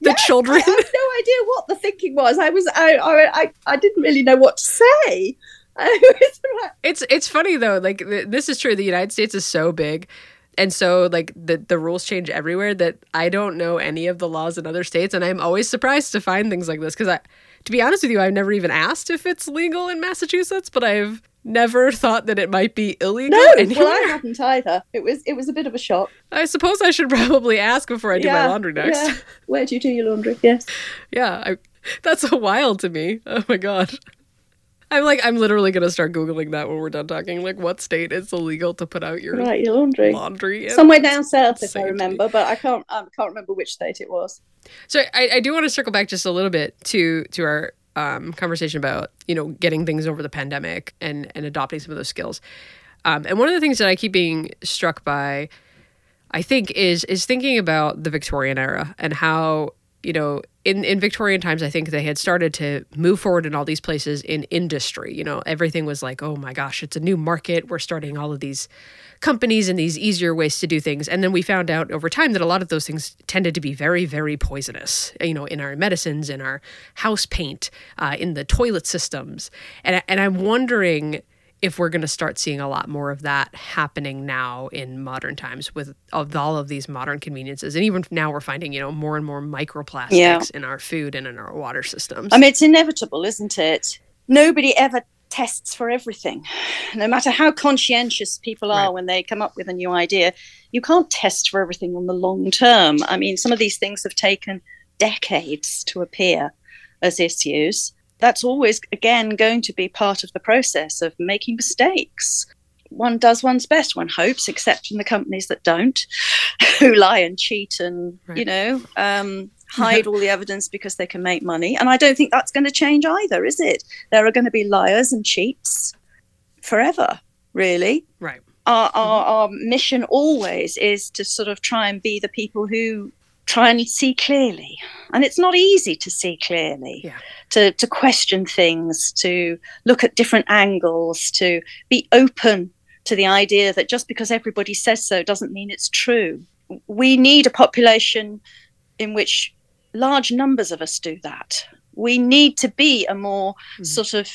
the yes, children. I have no idea what the thinking was. I was I I I didn't really know what to say. it's it's funny though. Like this is true. The United States is so big, and so like the the rules change everywhere. That I don't know any of the laws in other states, and I'm always surprised to find things like this because I, to be honest with you, I've never even asked if it's legal in Massachusetts, but I've never thought that it might be illegal. No, anywhere. well, I hadn't either. It was it was a bit of a shock. I suppose I should probably ask before I do yeah, my laundry next. Yeah. Where do you do your laundry? Yes. yeah, I, that's a wild to me. Oh my god. I'm like I'm literally gonna start googling that when we're done talking. Like, what state is illegal to put out your right your laundry? Laundry somewhere down south, if I remember, but I can't I can't remember which state it was. So I, I do want to circle back just a little bit to to our um, conversation about you know getting things over the pandemic and and adopting some of those skills. Um, and one of the things that I keep being struck by, I think, is is thinking about the Victorian era and how you know in in Victorian times, I think they had started to move forward in all these places in industry. You know, everything was like, oh my gosh, it's a new market. We're starting all of these companies and these easier ways to do things. And then we found out over time that a lot of those things tended to be very, very poisonous, you know, in our medicines, in our house paint, uh, in the toilet systems. And, and I'm wondering if we're going to start seeing a lot more of that happening now in modern times with of all of these modern conveniences and even now we're finding you know more and more microplastics yeah. in our food and in our water systems i mean it's inevitable isn't it nobody ever tests for everything. No matter how conscientious people are right. when they come up with a new idea, you can't test for everything on the long term. I mean, some of these things have taken decades to appear as issues. That's always, again, going to be part of the process of making mistakes. One does one's best, one hopes, except in the companies that don't, who lie and cheat and, right. you know, um, hide all the evidence because they can make money. And I don't think that's going to change either, is it? There are going to be liars and cheats forever, really. Right. Our, our, our mission always is to sort of try and be the people who try and see clearly. And it's not easy to see clearly, yeah. to, to question things, to look at different angles, to be open to the idea that just because everybody says so doesn't mean it's true. We need a population in which large numbers of us do that. We need to be a more mm. sort of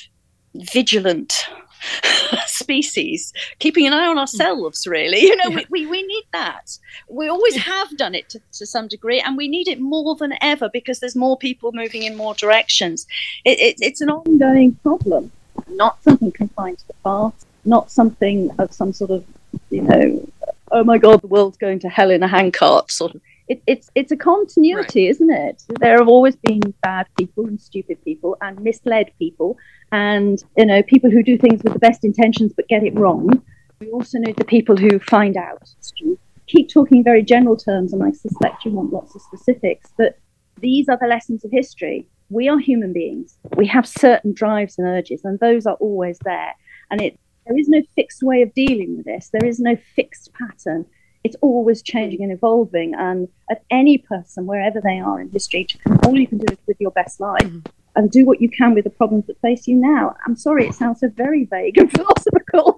vigilant species, keeping an eye on ourselves, really. You know, yeah. we, we, we, need that. We always have done it to, to, some degree, and we need it more than ever because there's more people moving in more directions. It, it, it's an ongoing problem, not something confined to the past, not something of some sort of, you know, oh my God, the world's going to hell in a handcart sort of it, it's it's a continuity, right. isn't it? There have always been bad people and stupid people and misled people, and you know people who do things with the best intentions but get it wrong. We also know the people who find out. Keep talking very general terms, and I suspect you want lots of specifics. But these are the lessons of history. We are human beings. We have certain drives and urges, and those are always there. And it there is no fixed way of dealing with this. There is no fixed pattern it's always changing and evolving. And at any person, wherever they are in history, all you can do is live your best life mm-hmm. and do what you can with the problems that face you now. I'm sorry, it sounds so very vague and philosophical.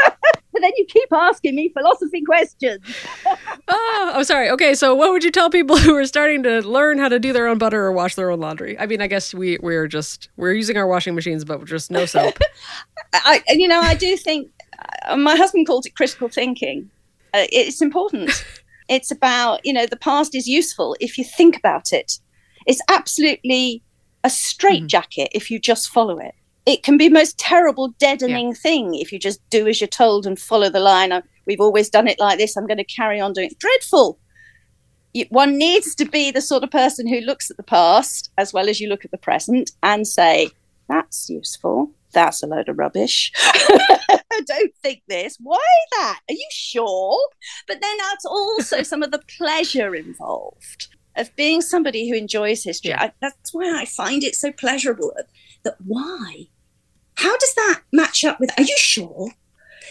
but then you keep asking me philosophy questions. oh, I'm sorry. Okay, so what would you tell people who are starting to learn how to do their own butter or wash their own laundry? I mean, I guess we we're just we're using our washing machines, but just no soap. I, you know, I do think uh, my husband calls it critical thinking uh, it's important. it's about, you know, the past is useful if you think about it. It's absolutely a straitjacket mm. if you just follow it. It can be most terrible, deadening yeah. thing if you just do as you're told and follow the line. We've always done it like this. I'm going to carry on doing it. Dreadful. You, one needs to be the sort of person who looks at the past as well as you look at the present and say, that's useful. That's a load of rubbish. I don't think this. Why that? Are you sure? But then that's also some of the pleasure involved of being somebody who enjoys history. Yeah. I, that's why I find it so pleasurable. That why? How does that match up with? Are you sure?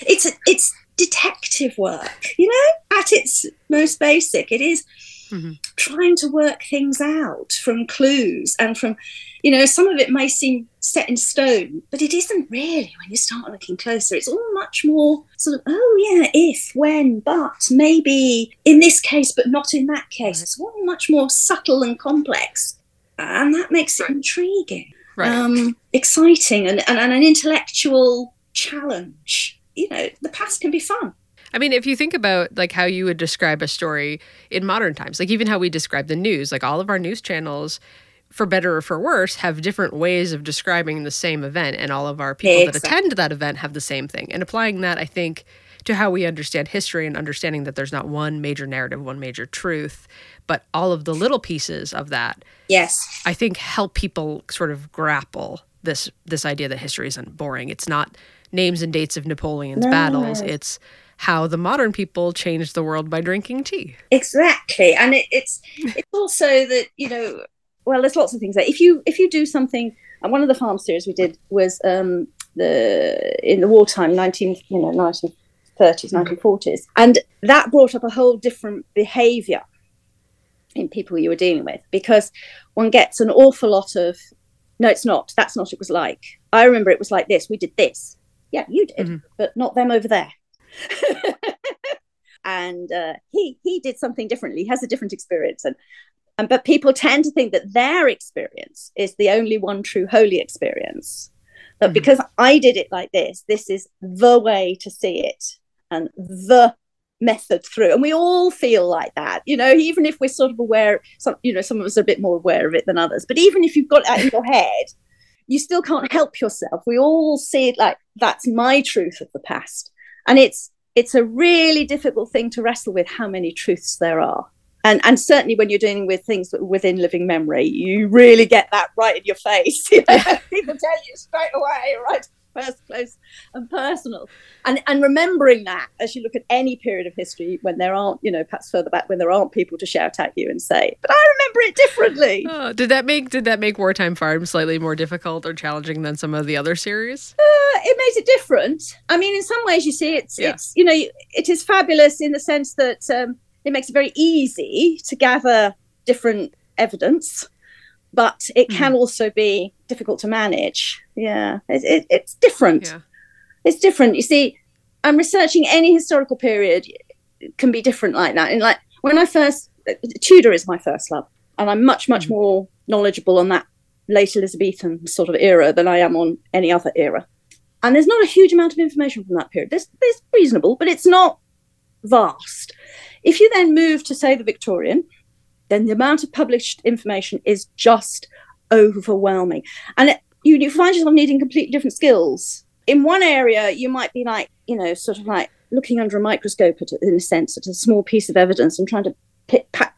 It's a, it's detective work, you know, at its most basic. It is mm-hmm. trying to work things out from clues and from, you know, some of it may seem set in stone, but it isn't really when you start looking closer. It's all much more sort of, oh, yeah, if, when, but, maybe in this case, but not in that case. It's all much more subtle and complex. And that makes it intriguing, right. um, exciting, and, and, and an intellectual challenge. You know, the past can be fun. I mean, if you think about like how you would describe a story in modern times, like even how we describe the news, like all of our news channels, for better or for worse, have different ways of describing the same event, and all of our people exactly. that attend that event have the same thing. And applying that, I think, to how we understand history and understanding that there's not one major narrative, one major truth, but all of the little pieces of that. Yes, I think help people sort of grapple this this idea that history isn't boring. It's not names and dates of Napoleon's no. battles. It's how the modern people changed the world by drinking tea. Exactly, and it, it's it's also that you know, well, there's lots of things there. If you if you do something, and one of the farm series we did was um, the in the wartime, nineteen you know nineteen thirties, nineteen forties, and that brought up a whole different behaviour in people you were dealing with because one gets an awful lot of no, it's not. That's not what it was like. I remember it was like this. We did this. Yeah, you did, mm-hmm. but not them over there. and uh, he he did something differently. He has a different experience, and and but people tend to think that their experience is the only one true holy experience. But mm-hmm. because I did it like this, this is the way to see it and the method through and we all feel like that you know even if we're sort of aware some you know some of us are a bit more aware of it than others but even if you've got that in your head you still can't help yourself we all see it like that's my truth of the past and it's it's a really difficult thing to wrestle with how many truths there are. And and certainly when you're dealing with things within living memory you really get that right in your face. You know? people tell you straight away right first close and personal. And and remembering that as you look at any period of history when there aren't you know perhaps further back when there aren't people to shout at you and say but i remember it differently. Oh, did that make did that make wartime farm slightly more difficult or challenging than some of the other series? Uh, it made it different. I mean in some ways you see it's yeah. it's you know it is fabulous in the sense that um, it makes it very easy to gather different evidence but it can mm. also be difficult to manage. Yeah, it, it, it's different. Yeah. It's different. You see, I'm researching any historical period can be different like that. And like when I first, Tudor is my first love, and I'm much, much mm. more knowledgeable on that late Elizabethan sort of era than I am on any other era. And there's not a huge amount of information from that period. There's, there's reasonable, but it's not vast. If you then move to, say, the Victorian, then the amount of published information is just overwhelming. And it, you, you find yourself needing completely different skills. In one area, you might be like, you know, sort of like looking under a microscope at, in a sense at a small piece of evidence and trying to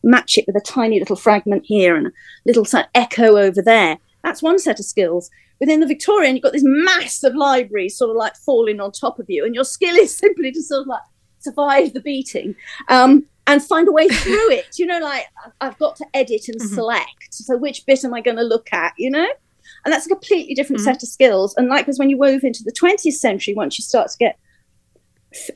match it with a tiny little fragment here and a little echo over there. That's one set of skills. Within the Victorian, you've got this massive library sort of like falling on top of you, and your skill is simply to sort of like survive the beating um, and find a way through it. You know, like I've got to edit and mm-hmm. select. So which bit am I going to look at? You know, and that's a completely different mm-hmm. set of skills. And likewise, when you move into the 20th century, once you start to get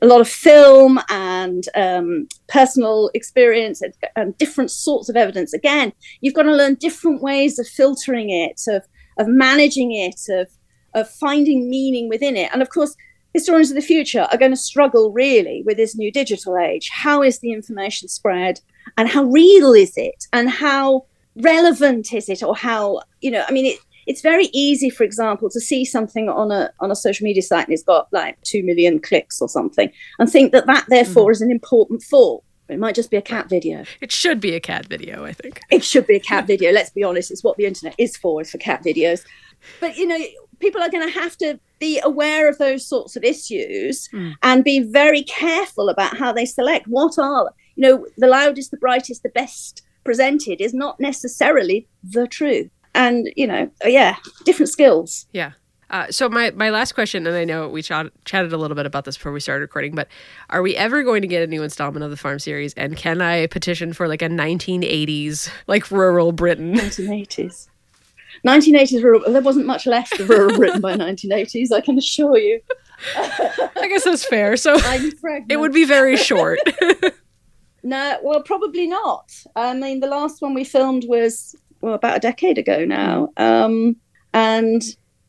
a lot of film and um, personal experience and, and, different sorts of evidence. Again, you've got to learn different ways of filtering it, of of managing it, of of finding meaning within it. And of course, historians of the future are going to struggle really with this new digital age. How is the information spread, and how real is it, and how relevant is it, or how you know? I mean, it, it's very easy, for example, to see something on a on a social media site and it's got like two million clicks or something, and think that that therefore mm-hmm. is an important thought. It might just be a cat video. It should be a cat video, I think. It should be a cat video. Let's be honest, it's what the internet is for, is for cat videos. But you know, people are going to have to be aware of those sorts of issues mm. and be very careful about how they select. What are you know, the loudest, the brightest, the best presented is not necessarily the truth and you know, yeah, different skills. Yeah. Uh, so my, my last question, and I know we ch- chatted a little bit about this before we started recording, but are we ever going to get a new installment of the Farm series? And can I petition for like a 1980s, like rural Britain? 1980s. 1980s rural. There wasn't much left of rural Britain by 1980s. I can assure you. I guess that's fair. So it would be very short. no, well, probably not. I mean, the last one we filmed was well, about a decade ago now. Um, and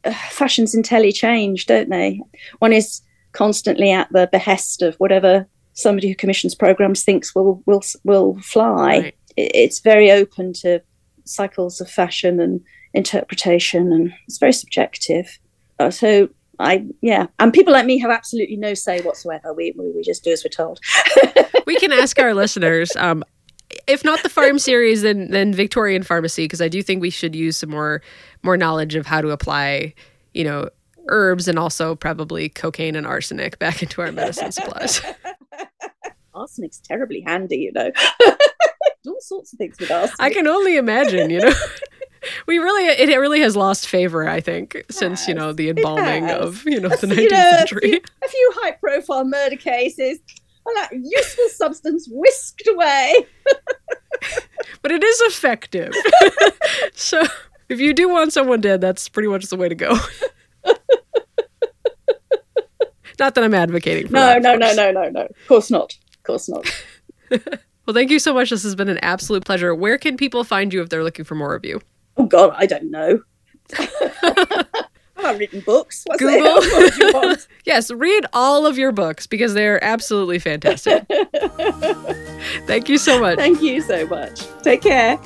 uh, fashions entirely change, don't they? One is constantly at the behest of whatever somebody who commissions programs thinks will will will fly. Right. It's very open to cycles of fashion and interpretation, and it's very subjective. Uh, so I yeah, and people like me have absolutely no say whatsoever. We we, we just do as we're told. we can ask our listeners. Um, if not the farm series, then then Victorian pharmacy, because I do think we should use some more more knowledge of how to apply, you know, herbs and also probably cocaine and arsenic back into our medicine supplies. Arsenic's terribly handy, you know. all sorts of things with arsenic. I can only imagine, you know. We really it, it really has lost favor i think since you know the embalming of you know the 19th you know, century a few, a few high profile murder cases all that useful substance whisked away. but it is effective. so if you do want someone dead, that's pretty much the way to go. not that I'm advocating for no, that. No, no, no, no, no. Of course not. Of course not. well, thank you so much. This has been an absolute pleasure. Where can people find you if they're looking for more of you? Oh God, I don't know. I've written books. What's Google. yes, read all of your books because they're absolutely fantastic. Thank you so much. Thank you so much. Take care.